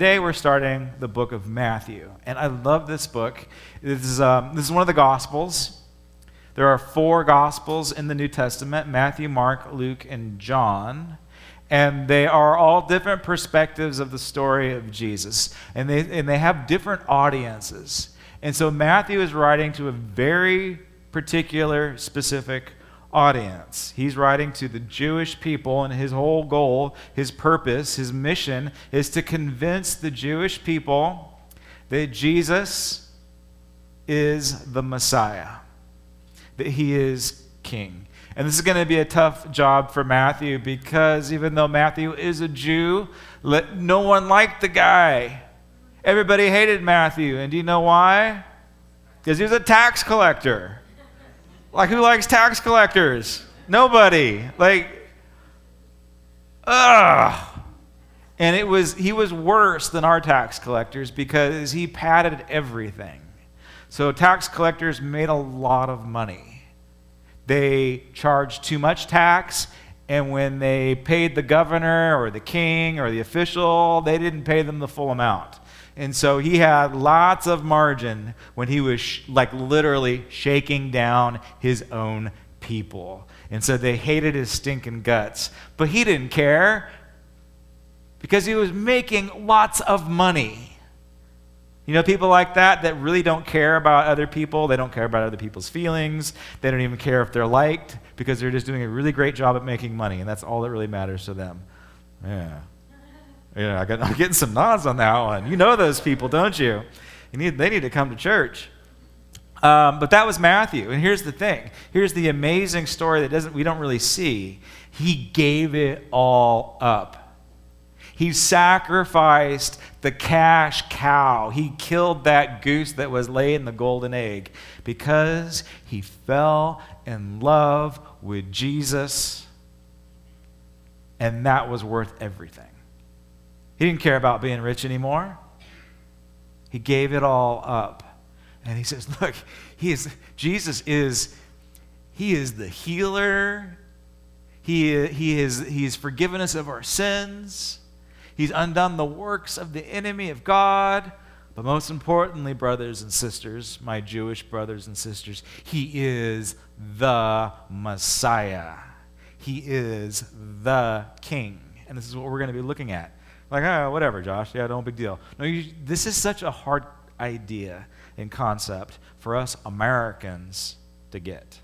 today we're starting the book of Matthew. And I love this book. This is, um, this is one of the Gospels. There are four Gospels in the New Testament Matthew, Mark, Luke, and John. And they are all different perspectives of the story of Jesus. And they, and they have different audiences. And so Matthew is writing to a very particular, specific audience. He's writing to the Jewish people, and his whole goal, his purpose, his mission is to convince the Jewish people that Jesus is the Messiah, that he is king. And this is going to be a tough job for Matthew because even though Matthew is a Jew, no one liked the guy. Everybody hated Matthew. And do you know why? Because he was a tax collector. Like, who likes tax collectors? Nobody. Like, ugh. And it was, he was worse than our tax collectors because he padded everything. So, tax collectors made a lot of money. They charged too much tax, and when they paid the governor or the king or the official, they didn't pay them the full amount. And so he had lots of margin when he was sh- like literally shaking down his own people. And so they hated his stinking guts. But he didn't care because he was making lots of money. You know, people like that that really don't care about other people. They don't care about other people's feelings. They don't even care if they're liked because they're just doing a really great job at making money, and that's all that really matters to them. Yeah. Yeah, I got, I'm getting some nods on that one. You know those people, don't you? you need, they need to come to church. Um, but that was Matthew. And here's the thing here's the amazing story that doesn't, we don't really see. He gave it all up. He sacrificed the cash cow. He killed that goose that was laying the golden egg because he fell in love with Jesus, and that was worth everything. He didn't care about being rich anymore. He gave it all up. And he says, Look, he is, Jesus is, he is the healer. He, he, is, he has forgiven us of our sins. He's undone the works of the enemy of God. But most importantly, brothers and sisters, my Jewish brothers and sisters, he is the Messiah. He is the King. And this is what we're going to be looking at. Like, oh, whatever, Josh. Yeah, no big deal. No, you, this is such a hard idea and concept for us Americans to get.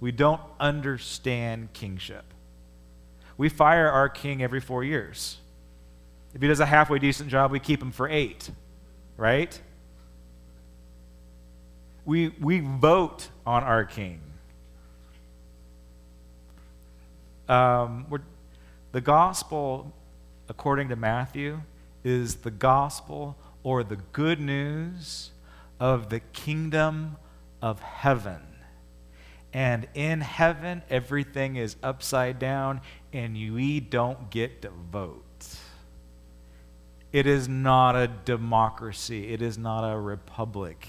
We don't understand kingship. We fire our king every four years. If he does a halfway decent job, we keep him for eight, right? We, we vote on our king. Um, the gospel according to Matthew, is the gospel or the good news of the kingdom of heaven. And in heaven, everything is upside down, and we don't get to vote. It is not a democracy, it is not a republic.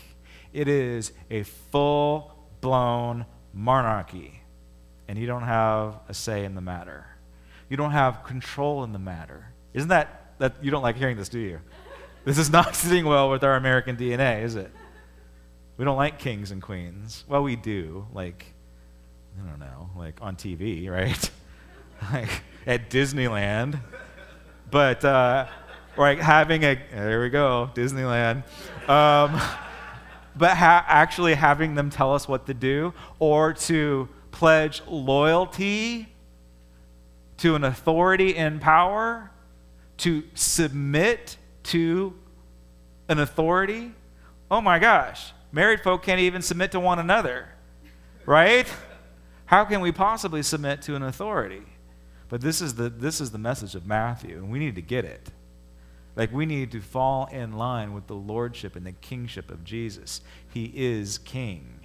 It is a full blown monarchy, and you don't have a say in the matter. You don't have control in the matter. Isn't that, that you don't like hearing this, do you? This is not sitting well with our American DNA, is it? We don't like kings and queens. Well, we do, like, I don't know, like on TV, right? like at Disneyland. But, uh, like having a, there we go, Disneyland. Um, but ha- actually having them tell us what to do or to pledge loyalty to an authority in power to submit to an authority, oh my gosh, married folk can't even submit to one another, right? How can we possibly submit to an authority? But this is the, this is the message of Matthew, and we need to get it. Like, we need to fall in line with the lordship and the kingship of Jesus. He is king.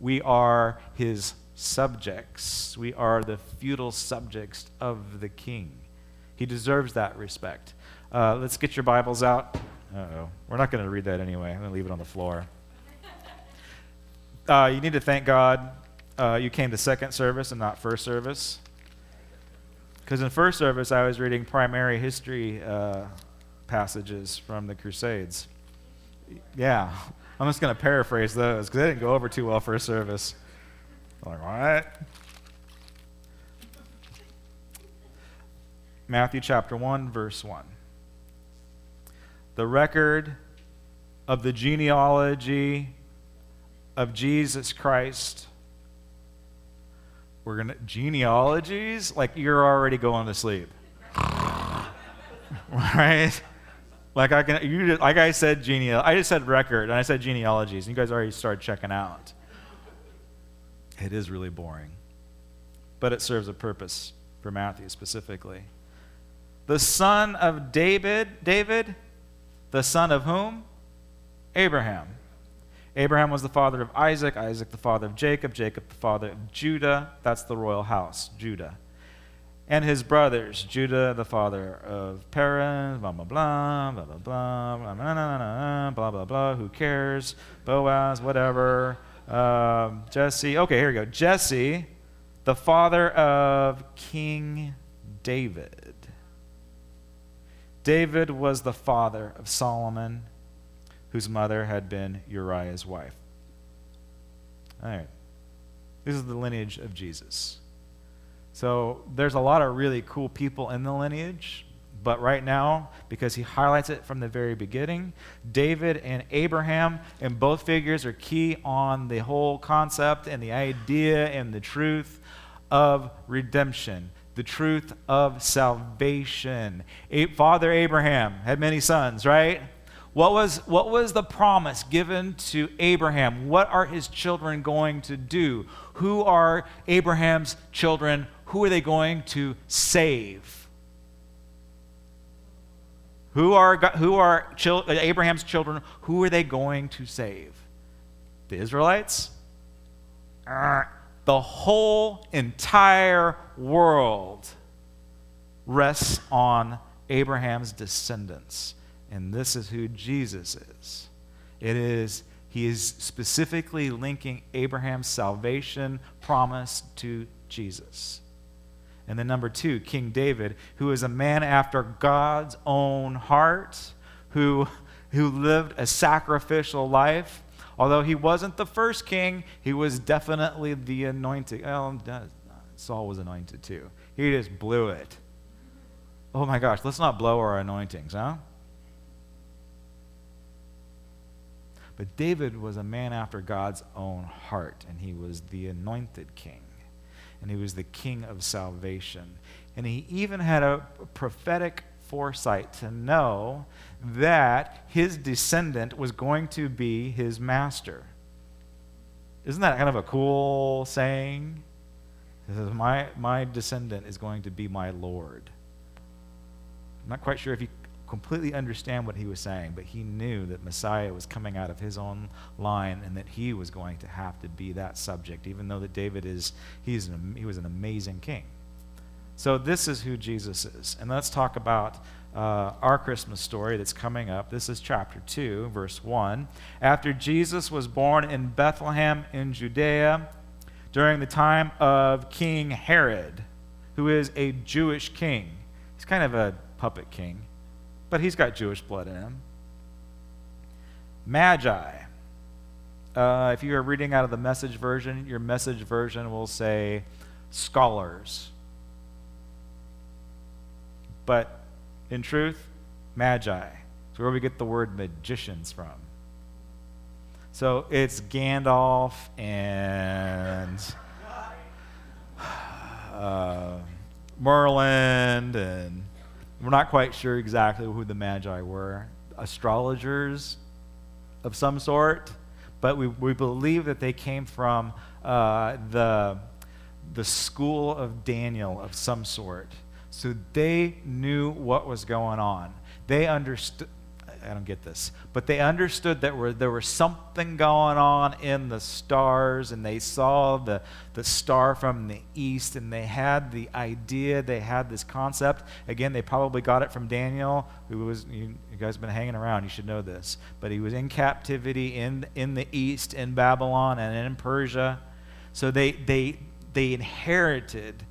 We are his subjects, we are the feudal subjects of the king. He deserves that respect. Uh, let's get your Bibles out. oh. We're not going to read that anyway. I'm going to leave it on the floor. Uh, you need to thank God uh, you came to second service and not first service. Because in first service, I was reading primary history uh, passages from the Crusades. Yeah, I'm just going to paraphrase those because they didn't go over too well for a service. Like, what? Matthew chapter 1, verse 1. The record of the genealogy of Jesus Christ. We're going to, genealogies? Like you're already going to sleep. right? Like I can, you just, like I said, geneal. I just said record, and I said genealogies, and you guys already started checking out. It is really boring, but it serves a purpose for Matthew specifically. The son of David, David, the son of whom? Abraham. Abraham was the father of Isaac, Isaac the father of Jacob, Jacob the father of Judah. That's the royal house, Judah. And his brothers, Judah the father of Perez, blah, blah, blah, blah, blah, blah, blah, blah, blah, blah, blah, who cares? Boaz, whatever. Um, Jesse, okay, here we go. Jesse, the father of King David. David was the father of Solomon, whose mother had been Uriah's wife. All right. This is the lineage of Jesus. So there's a lot of really cool people in the lineage, but right now, because he highlights it from the very beginning, David and Abraham, and both figures are key on the whole concept and the idea and the truth of redemption, the truth of salvation. Father Abraham had many sons, right? What was, what was the promise given to Abraham? What are his children going to do? Who are Abraham's children? Who are they going to save? Who are, who are chil- Abraham's children? Who are they going to save? The Israelites? Uh, The whole entire world rests on Abraham's descendants. And this is who Jesus is. It is, he is specifically linking Abraham's salvation promise to Jesus. And then number two, King David, who is a man after God's own heart, who, who lived a sacrificial life. Although he wasn't the first king, he was definitely the anointed. Oh, well, Saul was anointed too. He just blew it. Oh my gosh, let's not blow our anointings, huh? But David was a man after God's own heart, and he was the anointed king, and he was the king of salvation. And he even had a prophetic foresight to know that his descendant was going to be his master. Isn't that kind of a cool saying? He says, my, my descendant is going to be my Lord. I'm not quite sure if he completely understand what he was saying, but he knew that Messiah was coming out of his own line and that he was going to have to be that subject, even though that David is, he's an, he was an amazing king. So this is who Jesus is. And let's talk about uh, our Christmas story that's coming up. This is chapter 2, verse 1. After Jesus was born in Bethlehem in Judea during the time of King Herod, who is a Jewish king. He's kind of a puppet king but he's got Jewish blood in him. Magi. Uh, if you are reading out of the message version, your message version will say scholars. But in truth, magi. It's where we get the word magicians from. So it's Gandalf and uh, Merlin and we're not quite sure exactly who the Magi were. Astrologers of some sort, but we, we believe that they came from uh, the, the school of Daniel of some sort. So they knew what was going on. They understood, I don't get this. But they understood that were, there was something going on in the stars, and they saw the, the star from the east, and they had the idea, they had this concept. Again, they probably got it from Daniel, who was, you, you guys have been hanging around, you should know this. But he was in captivity in, in the east, in Babylon, and in Persia. So they, they, they inherited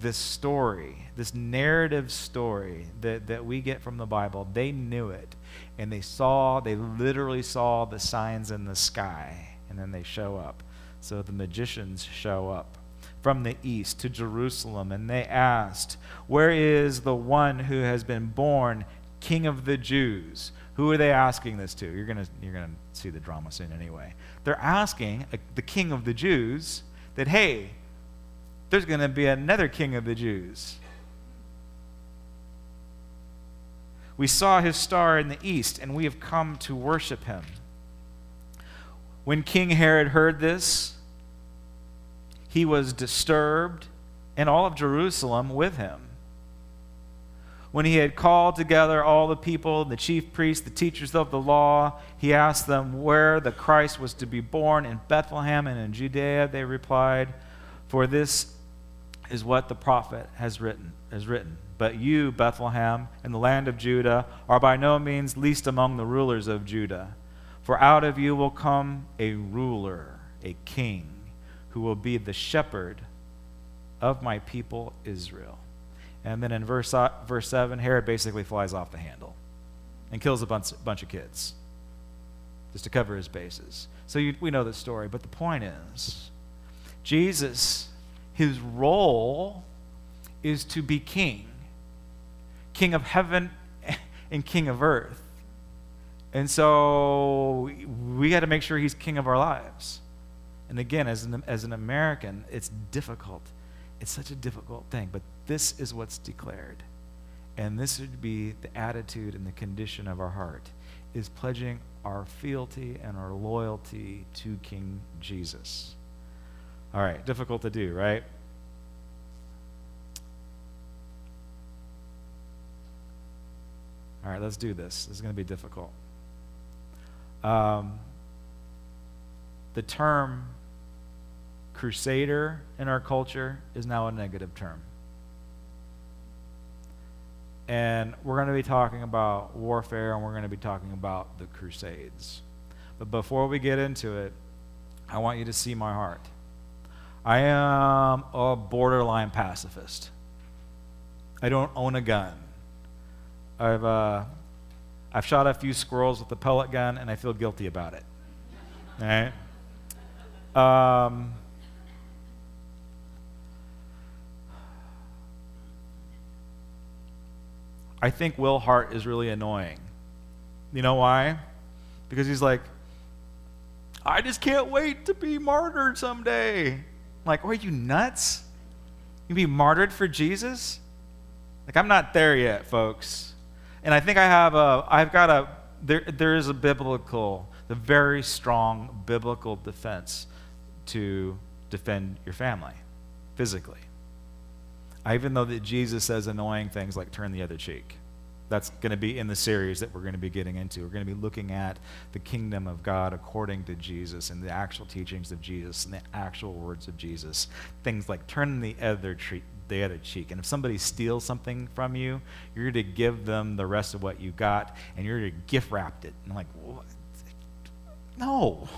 this story, this narrative story that, that we get from the Bible, they knew it. And they saw, they literally saw the signs in the sky. And then they show up. So the magicians show up from the east to Jerusalem. And they asked, Where is the one who has been born King of the Jews? Who are they asking this to? You're going you're gonna see the drama soon anyway. They're asking uh, the King of the Jews that, hey, there's going to be another king of the Jews. We saw his star in the east, and we have come to worship him. When King Herod heard this, he was disturbed, and all of Jerusalem with him. When he had called together all the people, the chief priests, the teachers of the law, he asked them where the Christ was to be born. In Bethlehem and in Judea, they replied, For this is what the prophet has written, has written. But you, Bethlehem, in the land of Judah, are by no means least among the rulers of Judah. For out of you will come a ruler, a king, who will be the shepherd of my people Israel. And then in verse, uh, verse 7, Herod basically flies off the handle and kills a bunch, bunch of kids just to cover his bases. So you, we know the story. But the point is, Jesus his role is to be king, king of heaven and king of earth. And so we got to make sure he's king of our lives. And again, as an, as an American, it's difficult. It's such a difficult thing, but this is what's declared. And this would be the attitude and the condition of our heart is pledging our fealty and our loyalty to King Jesus. All right, difficult to do, right? All right, let's do this. This is going to be difficult. Um, the term crusader in our culture is now a negative term. And we're going to be talking about warfare and we're going to be talking about the crusades. But before we get into it, I want you to see my heart. I am a borderline pacifist. I don't own a gun. I've, uh, I've shot a few squirrels with a pellet gun, and I feel guilty about it. Um, I think Will Hart is really annoying. You know why? Because he's like, I just can't wait to be martyred someday like, are you nuts? You be martyred for Jesus? Like, I'm not there yet, folks. And I think I have a, I've got a, there, there is a biblical, a very strong biblical defense to defend your family physically. I even know that Jesus says annoying things like turn the other cheek. That's going to be in the series that we're going to be getting into. We're going to be looking at the kingdom of God according to Jesus and the actual teachings of Jesus and the actual words of Jesus. Things like turn the other, cheek. And if somebody steals something from you, you're to give them the rest of what you got and you're to gift wrap it. And I'm like, what? no.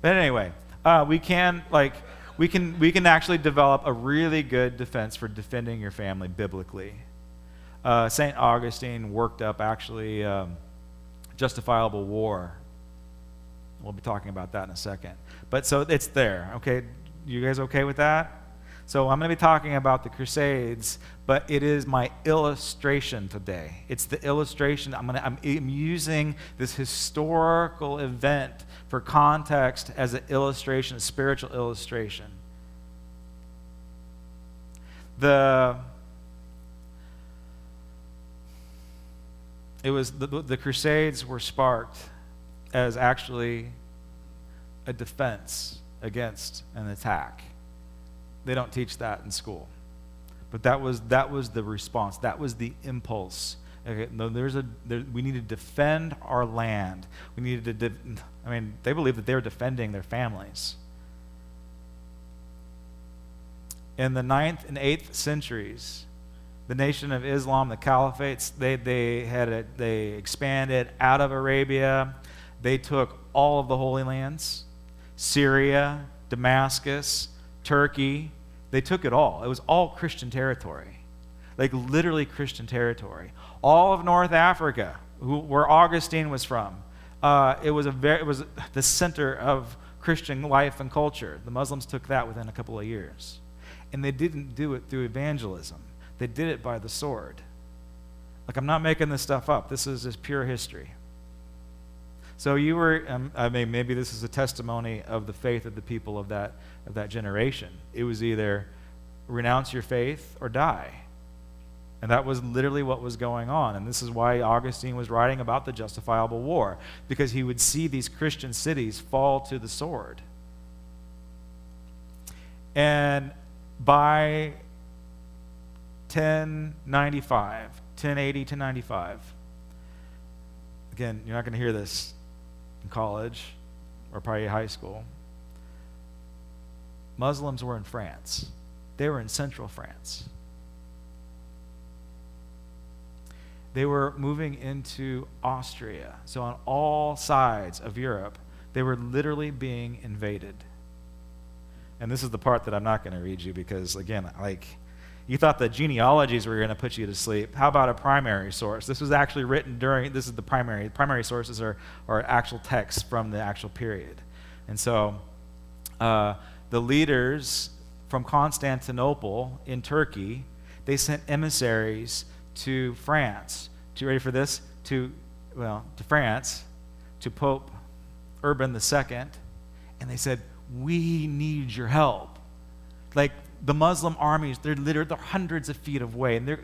But anyway, uh, we can like we can we can actually develop a really good defense for defending your family biblically. Uh, St. Augustine worked up actually um, justifiable war. We'll be talking about that in a second. But so it's there. Okay, you guys okay with that? So I'm going to be talking about the Crusades, but it is my illustration today. It's the illustration. I'm, going to, I'm, I'm using this historical event for context as an illustration, a spiritual illustration. The it was the, the Crusades were sparked as actually a defense against an attack. They don't teach that in school. But that was, that was the response. That was the impulse. Okay, no, there's a, there, we need to defend our land. We needed to, de- I mean, they believed that they were defending their families. In the ninth and eighth centuries, the nation of Islam, the caliphates, they, they, had a, they expanded out of Arabia. They took all of the Holy Lands Syria, Damascus, Turkey, They took it all. It was all Christian territory, like literally Christian territory. All of North Africa, who, where Augustine was from, uh, it was a very, it was the center of Christian life and culture. The Muslims took that within a couple of years, and they didn't do it through evangelism. They did it by the sword. Like I'm not making this stuff up. This is just pure history. So you were, um, I mean, maybe this is a testimony of the faith of the people of that, of that generation. It was either renounce your faith or die. And that was literally what was going on. And this is why Augustine was writing about the justifiable war, because he would see these Christian cities fall to the sword. And by 1095, 1080 to 95, again, you're not going to hear this in college or probably high school. Muslims were in France. They were in central France. They were moving into Austria. So, on all sides of Europe, they were literally being invaded. And this is the part that I'm not going to read you because, again, like, you thought the genealogies were going to put you to sleep. How about a primary source? This was actually written during, this is the primary. Primary sources are, are actual texts from the actual period. And so uh, the leaders from Constantinople in Turkey, they sent emissaries to France. To ready for this? To, well, to France, to Pope Urban II, and they said, We need your help. Like, the Muslim armies, they're literally they're hundreds of feet away, and,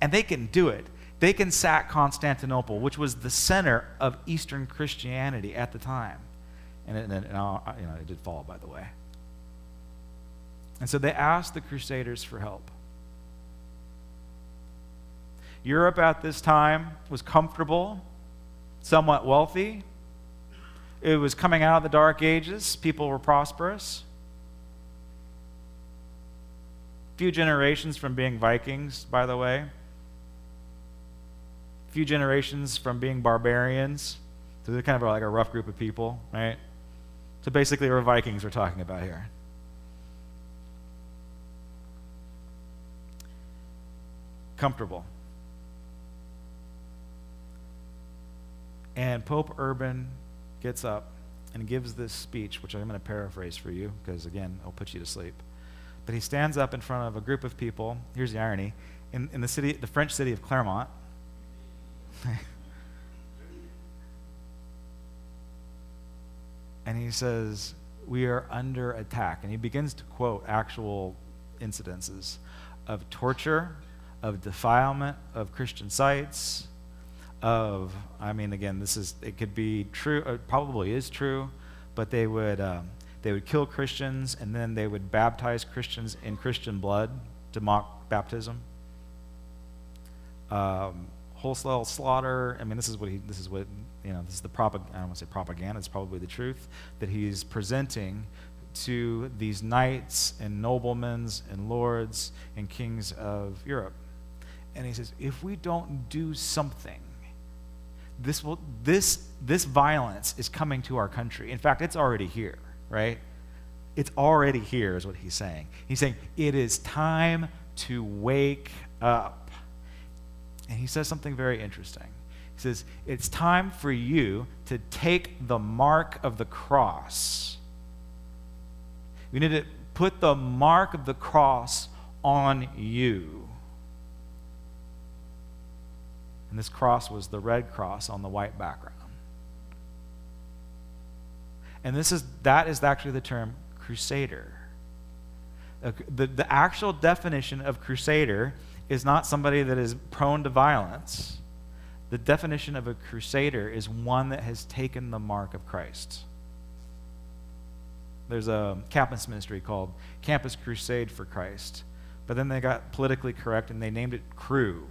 and they can do it. They can sack Constantinople, which was the center of Eastern Christianity at the time. And, you know, it did fall, by the way. And so they asked the Crusaders for help. Europe at this time was comfortable, somewhat wealthy. It was coming out of the Dark Ages. People were prosperous. Few generations from being Vikings, by the way. A few generations from being barbarians. So they're kind of like a rough group of people, right? So basically, we're Vikings we're talking about here. Comfortable. And Pope Urban gets up and gives this speech, which I'm going to paraphrase for you because, again, I'll put you to sleep. But he stands up in front of a group of people. Here's the irony in, in the, city, the French city of Clermont. and he says, We are under attack. And he begins to quote actual incidences of torture, of defilement of Christian sites, of, I mean, again, this is, it could be true, it probably is true, but they would. Um, they would kill Christians and then they would baptize Christians in Christian blood to mock baptism. Um, wholesale slaughter. I mean, this is what he. This is what you know. This is the propag- I don't want to say propaganda. It's probably the truth that he's presenting to these knights and noblemen and lords and kings of Europe. And he says, if we don't do something, this will this this violence is coming to our country. In fact, it's already here right? It's already here, is what he's saying. He's saying, it is time to wake up. And he says something very interesting. He says, it's time for you to take the mark of the cross. You need to put the mark of the cross on you. And this cross was the red cross on the white background. And this is, that is actually the term crusader. The, the actual definition of crusader is not somebody that is prone to violence. The definition of a crusader is one that has taken the mark of Christ. There's a campus ministry called Campus Crusade for Christ, but then they got politically correct and they named it Cru.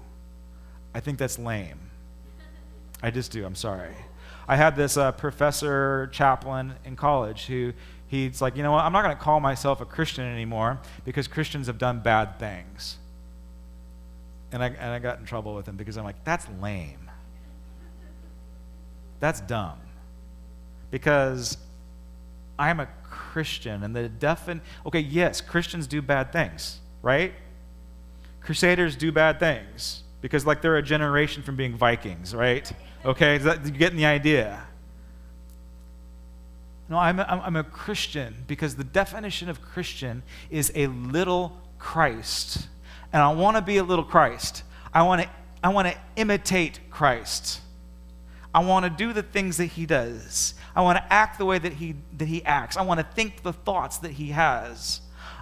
I think that's lame. I just do, I'm sorry. I had this uh, professor chaplain in college who he's like, you know what, I'm not going to call myself a Christian anymore because Christians have done bad things. And I, and I got in trouble with him because I'm like, that's lame. That's dumb. Because I'm a Christian and the defin okay, yes, Christians do bad things, right? Crusaders do bad things because like they're a generation from being Vikings, right? Okay, is that, you getting the idea? No, I'm a, I'm a Christian because the definition of Christian is a little Christ. And I want to be a little Christ. I want to I want to imitate Christ. I want to do the things that he does. I want to act the way that he, that he acts. I want to think the thoughts that he has.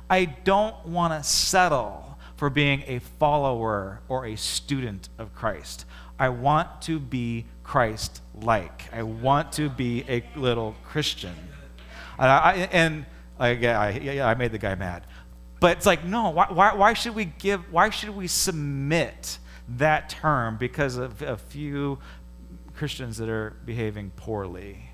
I don't want to settle for being a follower or a student of Christ. I want to be Christ like. I want to be a little Christian. And, I, and I, yeah, I, yeah, I made the guy mad. But it's like, no, why, why, why should we give, why should we submit that term because of a few Christians that are behaving poorly?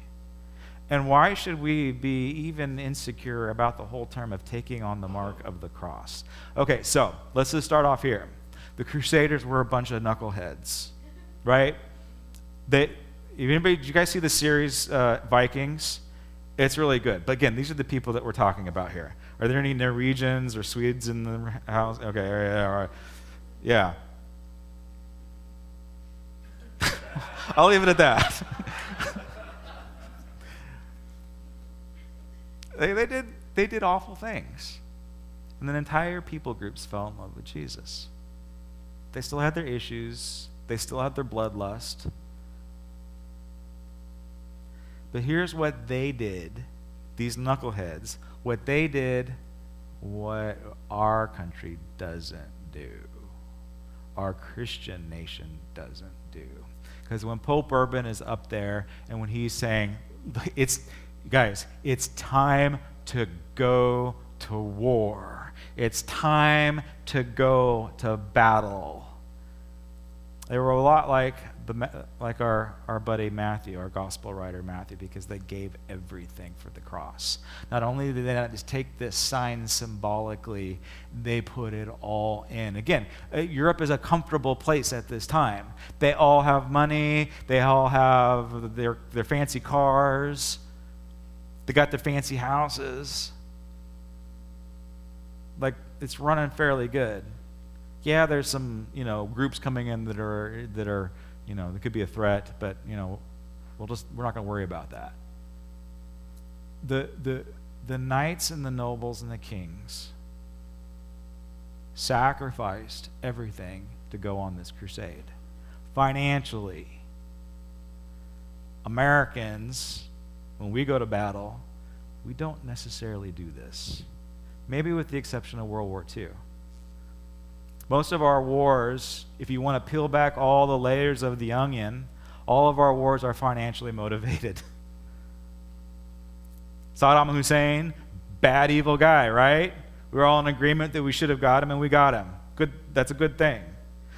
And why should we be even insecure about the whole term of taking on the mark of the cross? Okay, so let's just start off here. The Crusaders were a bunch of knuckleheads, right? They, anybody, did you guys see the series uh, Vikings? It's really good. But again, these are the people that we're talking about here. Are there any Norwegians or Swedes in the house? Okay, all right, all right. Yeah. I'll leave it at that. they, they, did, they did awful things. And then entire people groups fell in love with Jesus. They still had their issues, they still had their bloodlust. But here's what they did, these knuckleheads. What they did, what our country doesn't do, our Christian nation doesn't do. Because when Pope Urban is up there and when he's saying, it's, guys, it's time to go to war, it's time to go to battle. They were a lot like, the, like our, our buddy Matthew, our gospel writer Matthew, because they gave everything for the cross. Not only did they not just take this sign symbolically, they put it all in. Again, uh, Europe is a comfortable place at this time. They all have money, they all have their, their fancy cars, they got their fancy houses. Like, it's running fairly good yeah, there's some you know groups coming in that are that are you know that could be a threat, but you know we'll just we're not going to worry about that. The the the knights and the nobles and the kings sacrificed everything to go on this crusade. Financially, Americans, when we go to battle, we don't necessarily do this. Maybe with the exception of World War II. Most of our wars, if you want to peel back all the layers of the onion, all of our wars are financially motivated. Saddam Hussein, bad, evil guy, right? We were all in agreement that we should have got him, and we got him. Good, that's a good thing.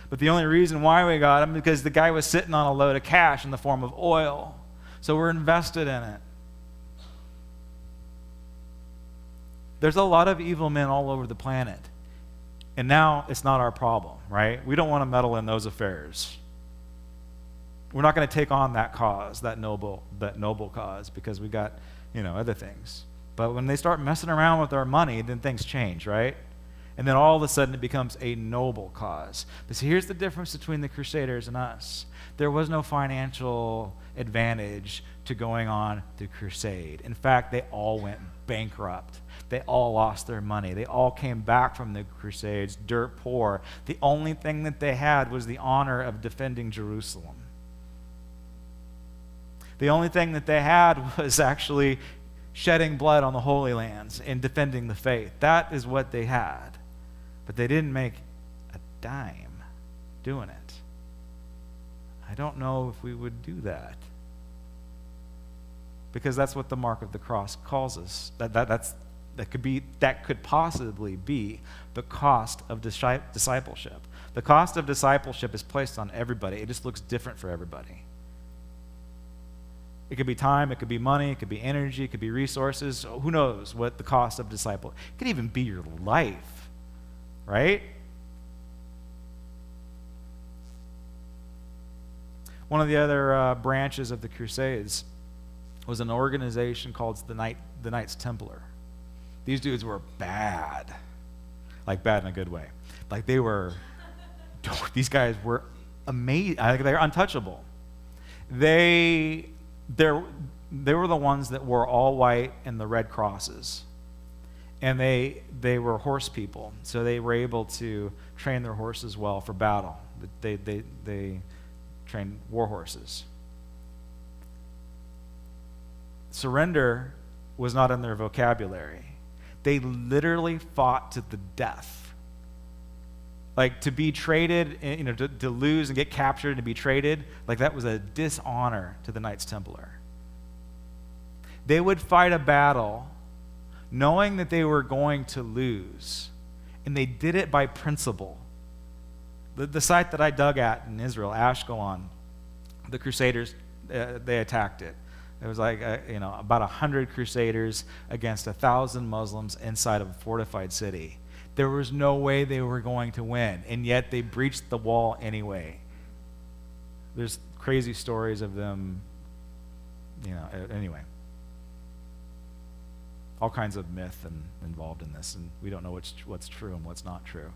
But the only reason why we got him because the guy was sitting on a load of cash in the form of oil. So we're invested in it. There's a lot of evil men all over the planet. And now it's not our problem, right? We don't want to meddle in those affairs. We're not going to take on that cause, that noble, that noble cause, because we've got, you know, other things. But when they start messing around with our money, then things change, right? And then all of a sudden it becomes a noble cause. But see, here's the difference between the Crusaders and us. There was no financial advantage to going on the crusade. In fact, they all went bankrupt. They all lost their money. They all came back from the Crusades dirt poor. The only thing that they had was the honor of defending Jerusalem. The only thing that they had was actually shedding blood on the Holy Lands and defending the faith. That is what they had. But they didn't make a dime doing it. I don't know if we would do that. Because that's what the mark of the cross calls us. That, that, that's, that could be that could possibly be the cost of discipleship. The cost of discipleship is placed on everybody. It just looks different for everybody. It could be time, it could be money, it could be energy, it could be resources. Who knows what the cost of disciple? It could even be your life, right? One of the other uh, branches of the Crusades was an organization called the, Knight, the Knights Templar. These dudes were bad. Like, bad in a good way. Like, they were, these guys were amazing. They're untouchable. They, they're, they were the ones that wore all white and the red crosses. And they, they were horse people, so they were able to train their horses well for battle. They, they, they trained war horses. Surrender was not in their vocabulary. They literally fought to the death. Like to be traded, you know, to, to lose and get captured and to be traded, like that was a dishonor to the Knights Templar. They would fight a battle knowing that they were going to lose, and they did it by principle. The, the site that I dug at in Israel, Ashkelon, the Crusaders, uh, they attacked it. It was like, uh, you know, about 100 Crusaders against 1,000 Muslims inside of a fortified city. There was no way they were going to win, and yet they breached the wall anyway. There's crazy stories of them, you know, anyway. All kinds of myth and involved in this, and we don't know what's, what's true and what's not true.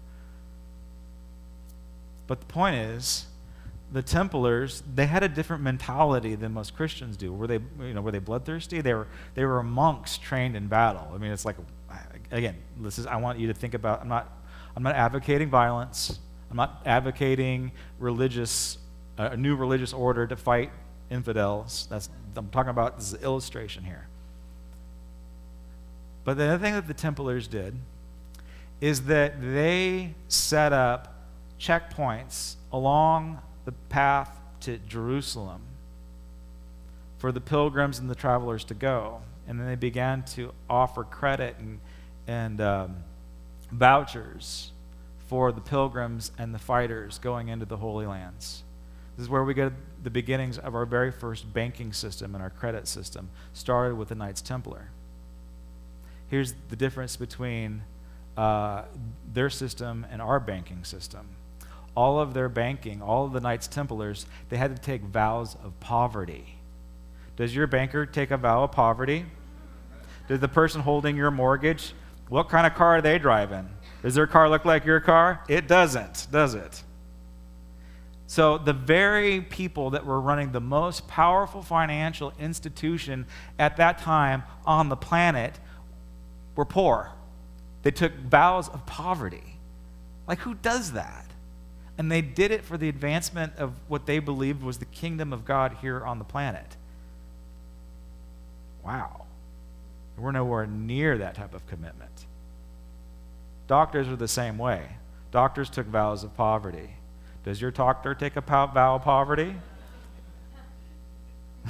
But the point is, the Templars, they had a different mentality than most Christians do. Were they, you know, were they bloodthirsty? They were, they were monks trained in battle. I mean, it's like, again, this is, I want you to think about, I'm not, I'm not advocating violence. I'm not advocating religious, uh, a new religious order to fight infidels. That's, I'm talking about, this illustration here. But the other thing that the Templars did is that they set up checkpoints along the path to Jerusalem for the pilgrims and the travelers to go. And then they began to offer credit and, and um, vouchers for the pilgrims and the fighters going into the Holy Lands. This is where we get the beginnings of our very first banking system and our credit system, started with the Knights Templar. Here's the difference between uh, their system and our banking system all of their banking, all of the Knights Templars, they had to take vows of poverty. Does your banker take a vow of poverty? Does the person holding your mortgage, what kind of car are they driving? Does their car look like your car? It doesn't, does it? So, the very people that were running the most powerful financial institution at that time on the planet were poor. They took vows of poverty. Like, who does that? And they did it for the advancement of what they believed was the kingdom of God here on the planet. Wow. We're nowhere near that type of commitment. Doctors are the same way. Doctors took vows of poverty. Does your doctor take a vow of poverty?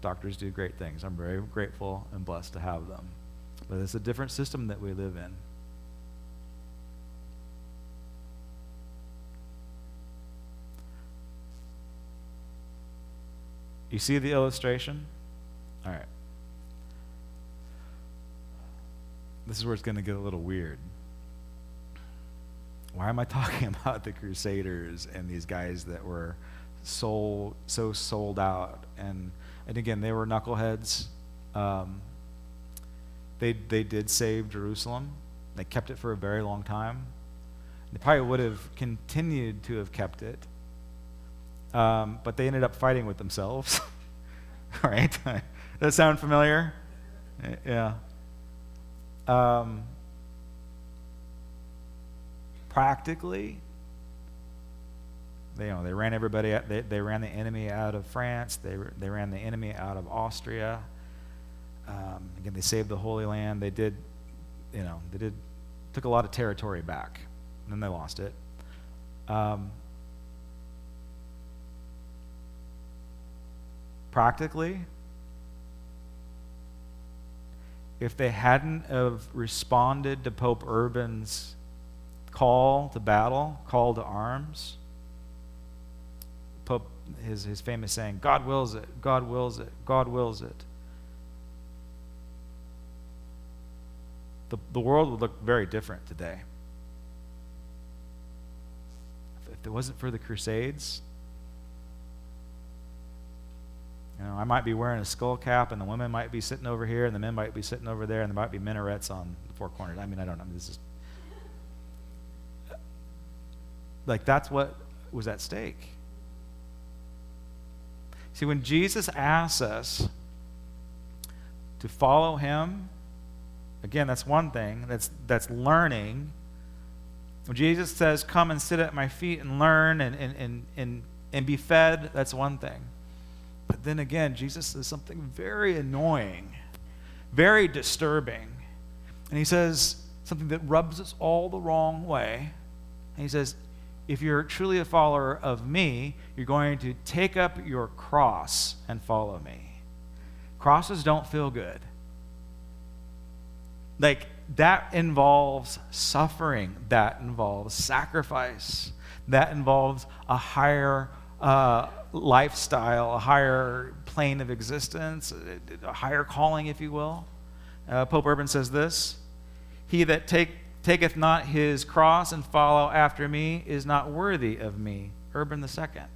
Doctors do great things. I'm very grateful and blessed to have them. But it's a different system that we live in. You see the illustration? All right. This is where it's going to get a little weird. Why am I talking about the Crusaders and these guys that were sold, so sold out? And, and again, they were knuckleheads. Um, they, they did save Jerusalem. They kept it for a very long time. They probably would have continued to have kept it um, but they ended up fighting with themselves. right? Does that sound familiar? Yeah. Um, practically, they, you know, they ran everybody. Out, they, they ran the enemy out of France. They they ran the enemy out of Austria. Um, again, they saved the Holy Land. They did, you know, they did took a lot of territory back, and then they lost it. Um, practically, if they hadn't have responded to Pope Urban's call to battle, call to arms, Pope, his, his famous saying, God wills it, God wills it, God wills it. The, the world would look very different today. If it wasn't for the Crusades, know, I might be wearing a skull cap, and the women might be sitting over here, and the men might be sitting over there, and there might be minarets on the four corners. I mean, I don't know. This is like that's what was at stake. See, when Jesus asks us to follow him, again, that's one thing. That's that's learning. When Jesus says, Come and sit at my feet and learn and, and, and, and, and be fed, that's one thing. Then again, Jesus says something very annoying, very disturbing. And he says something that rubs us all the wrong way. And he says, if you're truly a follower of me, you're going to take up your cross and follow me. Crosses don't feel good. Like, that involves suffering, that involves sacrifice, that involves a higher uh, lifestyle, a higher plane of existence, a higher calling, if you will. Uh, Pope Urban says this He that take, taketh not his cross and follow after me is not worthy of me. Urban second.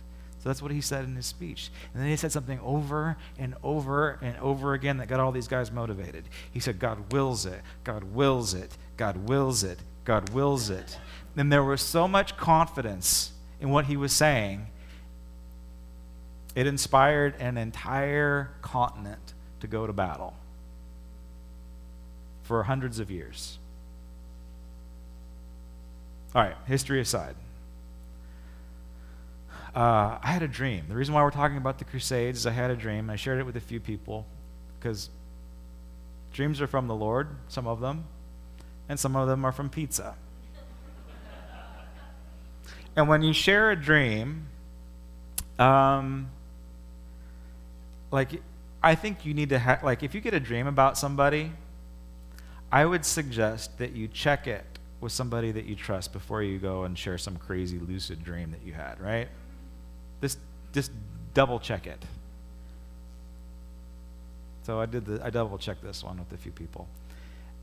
So that's what he said in his speech. And then he said something over and over and over again that got all these guys motivated. He said, God wills it, God wills it, God wills it, God wills it. And there was so much confidence in what he was saying, it inspired an entire continent to go to battle for hundreds of years. All right, history aside uh, I had a dream. The reason why we're talking about the Crusades is I had a dream. I shared it with a few people because dreams are from the Lord, some of them, and some of them are from pizza. and when you share a dream, um, like, I think you need to have, like, if you get a dream about somebody, I would suggest that you check it with somebody that you trust before you go and share some crazy lucid dream that you had, right? Just, just double check it. So I did the, I double checked this one with a few people.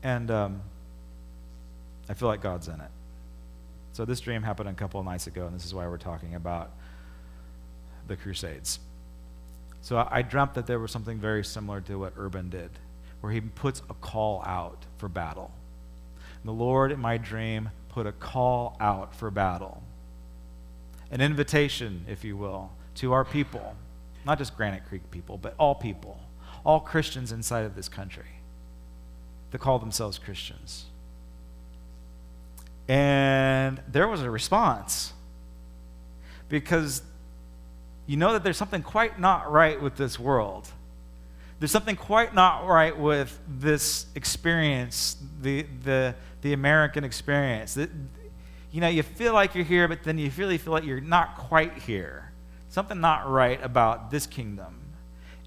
And um, I feel like God's in it. So this dream happened a couple of nights ago, and this is why we're talking about the Crusades. So I, I dreamt that there was something very similar to what Urban did, where he puts a call out for battle. And the Lord, in my dream, put a call out for battle an invitation, if you will, to our people, not just Granite Creek people, but all people, all Christians inside of this country that call themselves Christians. And there was a response because you know that there's something quite not right with this world. There's something quite not right with this experience, the, the, the American experience you know, you feel like you're here, but then you really feel like you're not quite here. Something not right about this kingdom.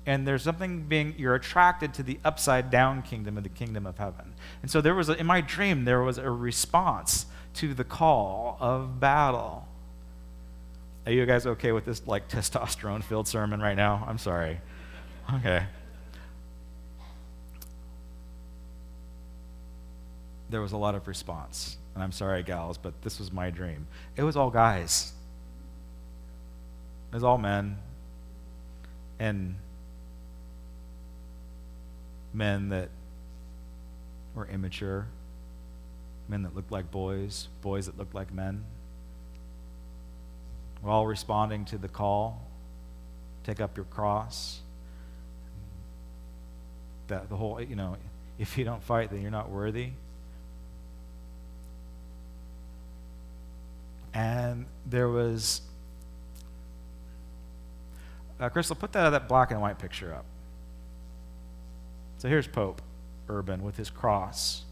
And there's something being, you're attracted to the upside down kingdom of the kingdom of heaven. And so there was, a, in my dream, there was a response to the call of battle. Are you guys okay with this, like, testosterone filled sermon right now? I'm sorry. Okay. There was a lot of response. And I'm sorry, gals, but this was my dream. It was all guys, it was all men. And men that were immature, men that looked like boys, boys that looked like men. All responding to the call take up your cross. That the whole, you know, if you don't fight, then you're not worthy. and there was uh, Crystal, put that that black and white picture up. So here's Pope Urban with his cross,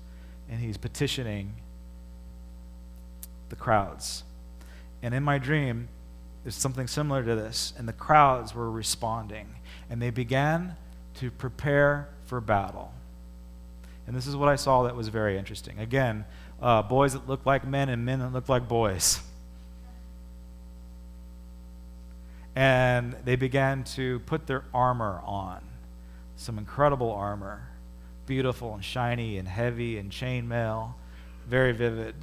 and he's petitioning the crowds. And in my dream, there's something similar to this, and the crowds were responding, and they began to prepare for battle. And this is what I saw that was very interesting. Again, uh, boys that looked like men and men that looked like boys. And they began to put their armor on some incredible armor, beautiful and shiny and heavy and chainmail, very vivid.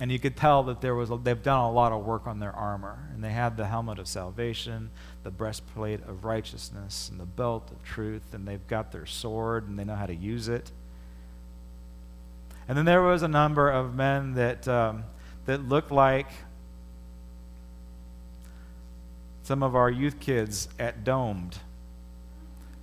And you could tell that there was a, they've done a lot of work on their armor. And they had the helmet of salvation, the breastplate of righteousness, and the belt of truth. And they've got their sword and they know how to use it. And then there was a number of men that, um, that looked like some of our youth kids at Domed.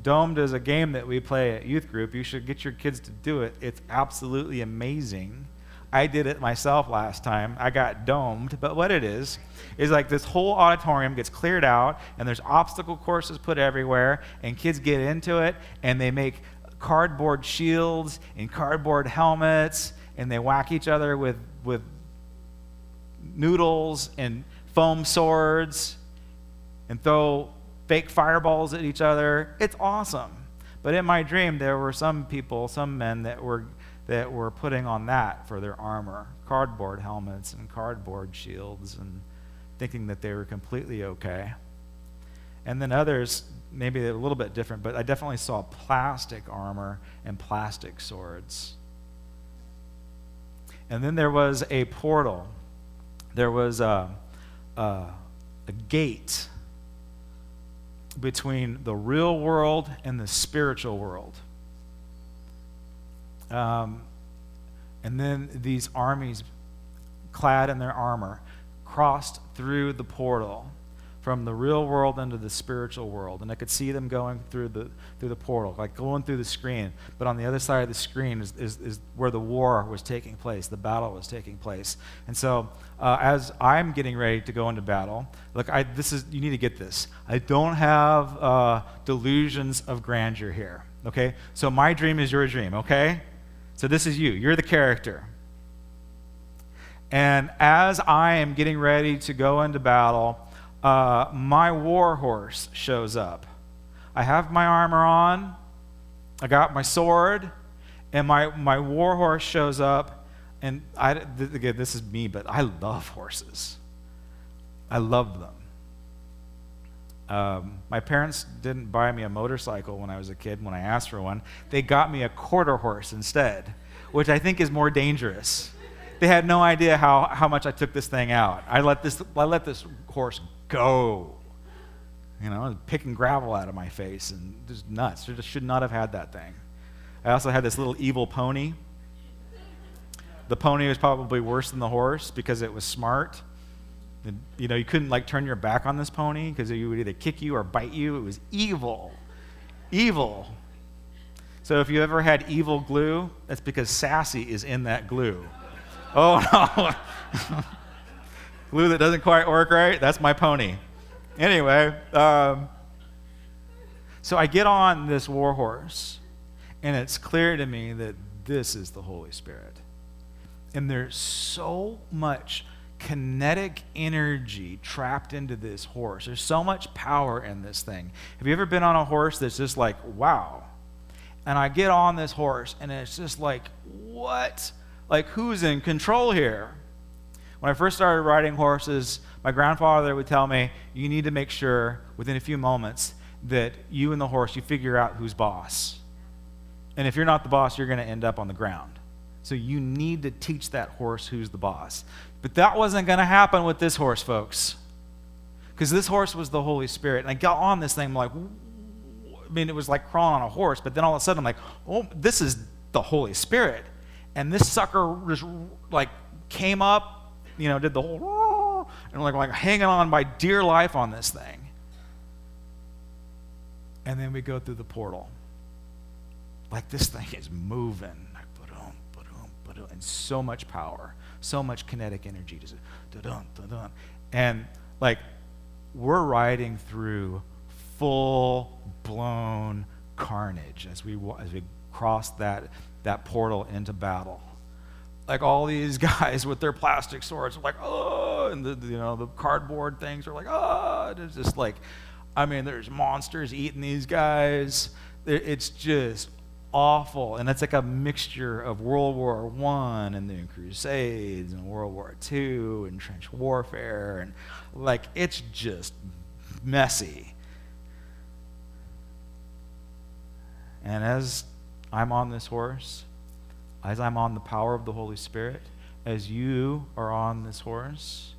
Domed is a game that we play at youth group. You should get your kids to do it. It's absolutely amazing. I did it myself last time. I got domed, but what it is is like this whole auditorium gets cleared out and there's obstacle courses put everywhere and kids get into it and they make cardboard shields and cardboard helmets and they whack each other with with noodles and foam swords and throw fake fireballs at each other. It's awesome. But in my dream, there were some people, some men that were, that were putting on that for their armor cardboard helmets and cardboard shields and thinking that they were completely okay. And then others, maybe a little bit different, but I definitely saw plastic armor and plastic swords. And then there was a portal. There was a, a, a gate between the real world and the spiritual world. Um, and then these armies, clad in their armor, crossed through the portal from the real world into the spiritual world. And I could see them going through the, through the portal, like going through the screen. But on the other side of the screen is, is, is where the war was taking place, the battle was taking place. And so uh, as I'm getting ready to go into battle, look, I, this is, you need to get this. I don't have uh, delusions of grandeur here, okay? So my dream is your dream, okay? So this is you. You're the character. And as I am getting ready to go into battle, uh, my war horse shows up. I have my armor on, I got my sword, and my, my war horse shows up. And I, again, this is me, but I love horses. I love them. Um, my parents didn't buy me a motorcycle when I was a kid when I asked for one. They got me a quarter horse instead, which I think is more dangerous. They had no idea how, how much I took this thing out. I let this, I let this horse go. You know, picking gravel out of my face and just nuts. I just should not have had that thing. I also had this little evil pony. The pony was probably worse than the horse because it was smart. You know, you couldn't like turn your back on this pony because it would either kick you or bite you. It was evil. Evil. So if you ever had evil glue, that's because sassy is in that glue. Oh no. glue that doesn't quite work right, that's my pony. Anyway, um, so I get on this war horse, and it's clear to me that this is the Holy Spirit. And there's so much kinetic energy trapped into this horse. There's so much power in this thing. Have you ever been on a horse that's just like, wow? And I get on this horse, and it's just like, what? Like, who's in control here? When I first started riding horses, my grandfather would tell me, you need to make sure within a few moments that you and the horse, you figure out who's boss. And if you're not the boss, you're going to end up on the ground. So you need to teach that horse who's the boss. But that wasn't going to happen with this horse, folks. Because this horse was the Holy Spirit. And I got on this thing, I'm like, I mean, it was like crawling on a horse, but then all of a sudden I'm like, oh, this is the Holy Spirit. And this sucker just like came up you know, did the whole, and like, like hanging on by dear life on this thing. And then we go through the portal. Like this thing is moving. And so much power, so much kinetic energy. Just. And like, we're riding through full blown carnage as we, as we cross that, that portal into battle like all these guys with their plastic swords are like, oh, and the, you know the cardboard things are like, oh, it's just like, I mean, there's monsters eating these guys. It's just awful, and it's like a mixture of World War One and the Crusades and World War Two and trench warfare, and like it's just messy. And as I'm on this horse, as I'm on the power of the Holy Spirit, as you are on this horse,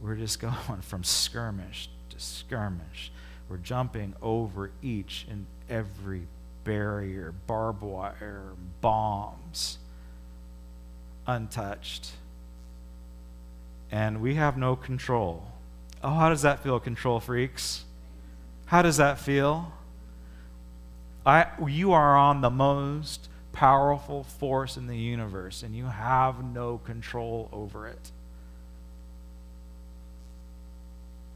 we're just going from skirmish to skirmish. We're jumping over each and every barrier, barbed wire, bombs, untouched. And we have no control. Oh, how does that feel, control freaks? How does that feel? I, you are on the most powerful force in the universe, and you have no control over it.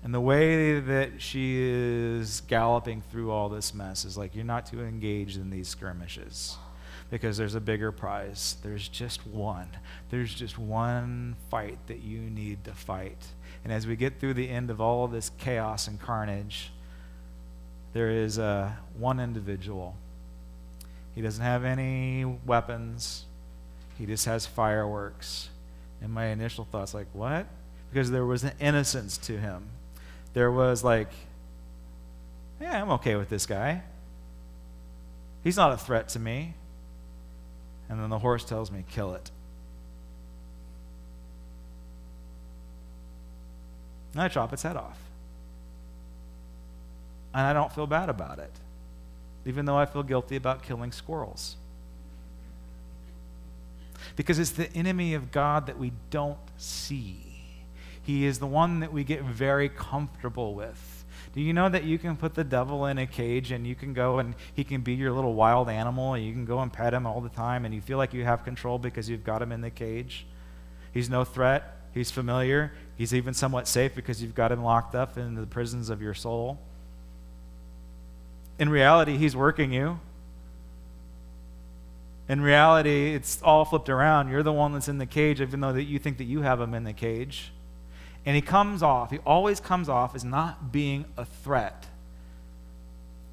And the way that she is galloping through all this mess is like you're not too engaged in these skirmishes because there's a bigger prize. There's just one. There's just one fight that you need to fight. And as we get through the end of all of this chaos and carnage, there is uh, one individual. He doesn't have any weapons, he just has fireworks. And my initial thoughts, like, what? Because there was an innocence to him there was like, yeah, I'm okay with this guy. He's not a threat to me. And then the horse tells me, kill it. And I chop its head off. And I don't feel bad about it, even though I feel guilty about killing squirrels. Because it's the enemy of God that we don't see. He is the one that we get very comfortable with. Do you know that you can put the devil in a cage and you can go and he can be your little wild animal and you can go and pet him all the time and you feel like you have control because you've got him in the cage? He's no threat. He's familiar. He's even somewhat safe because you've got him locked up in the prisons of your soul. In reality, he's working you. In reality, it's all flipped around. You're the one that's in the cage, even though that you think that you have him in the cage. And he comes off, he always comes off as not being a threat.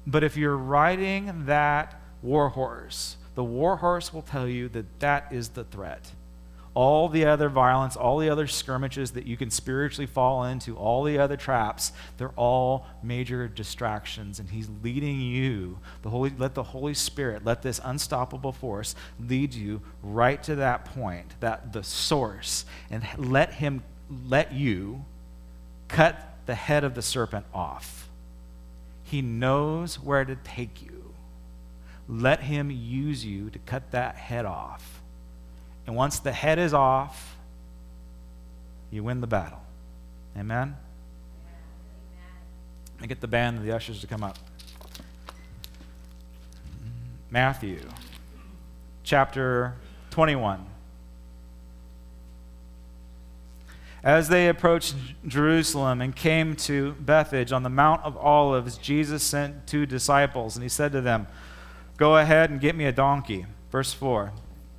But if you're riding that war horse, the war horse will tell you that that is the threat. All the other violence, all the other skirmishes that you can spiritually fall into, all the other traps, they're all major distractions. And He's leading you. The Holy, let the Holy Spirit, let this unstoppable force lead you right to that point, that the source, and let Him let you cut the head of the serpent off. He knows where to take you. Let him use you to cut that head off. And once the head is off, you win the battle. Amen? I get the band and the ushers to come up. Matthew chapter 21. As they approached Jerusalem and came to Bethphage on the Mount of Olives, Jesus sent two disciples, and he said to them, Go ahead and get me a donkey. Verse 4.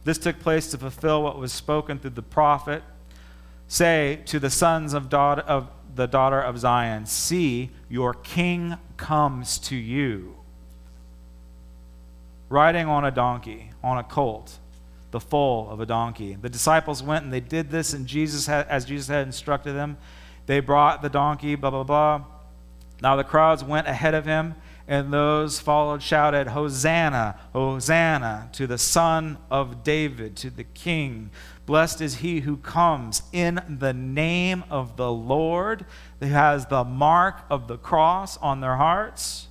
This took place to fulfill what was spoken through the prophet. Say to the sons of, daughter, of the daughter of Zion, See, your king comes to you, riding on a donkey, on a colt the foal of a donkey. The disciples went and they did this, and Jesus, had, as Jesus had instructed them, they brought the donkey, blah, blah, blah. Now the crowds went ahead of him, and those followed shouted, Hosanna, Hosanna to the Son of David, to the King. Blessed is he who comes in the name of the Lord, who has the mark of the cross on their hearts.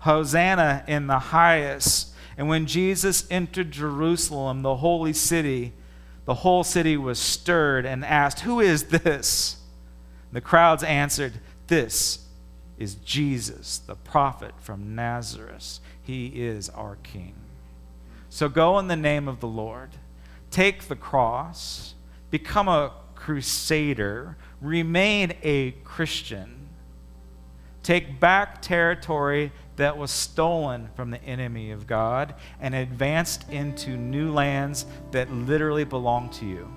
Hosanna in the highest. And when Jesus entered Jerusalem, the holy city, the whole city was stirred and asked, Who is this? The crowds answered, This is Jesus, the prophet from Nazareth. He is our King. So go in the name of the Lord, take the cross, become a crusader, remain a Christian, take back territory that was stolen from the enemy of God and advanced into new lands that literally belong to you.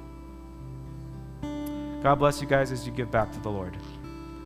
God bless you guys as you give back to the Lord.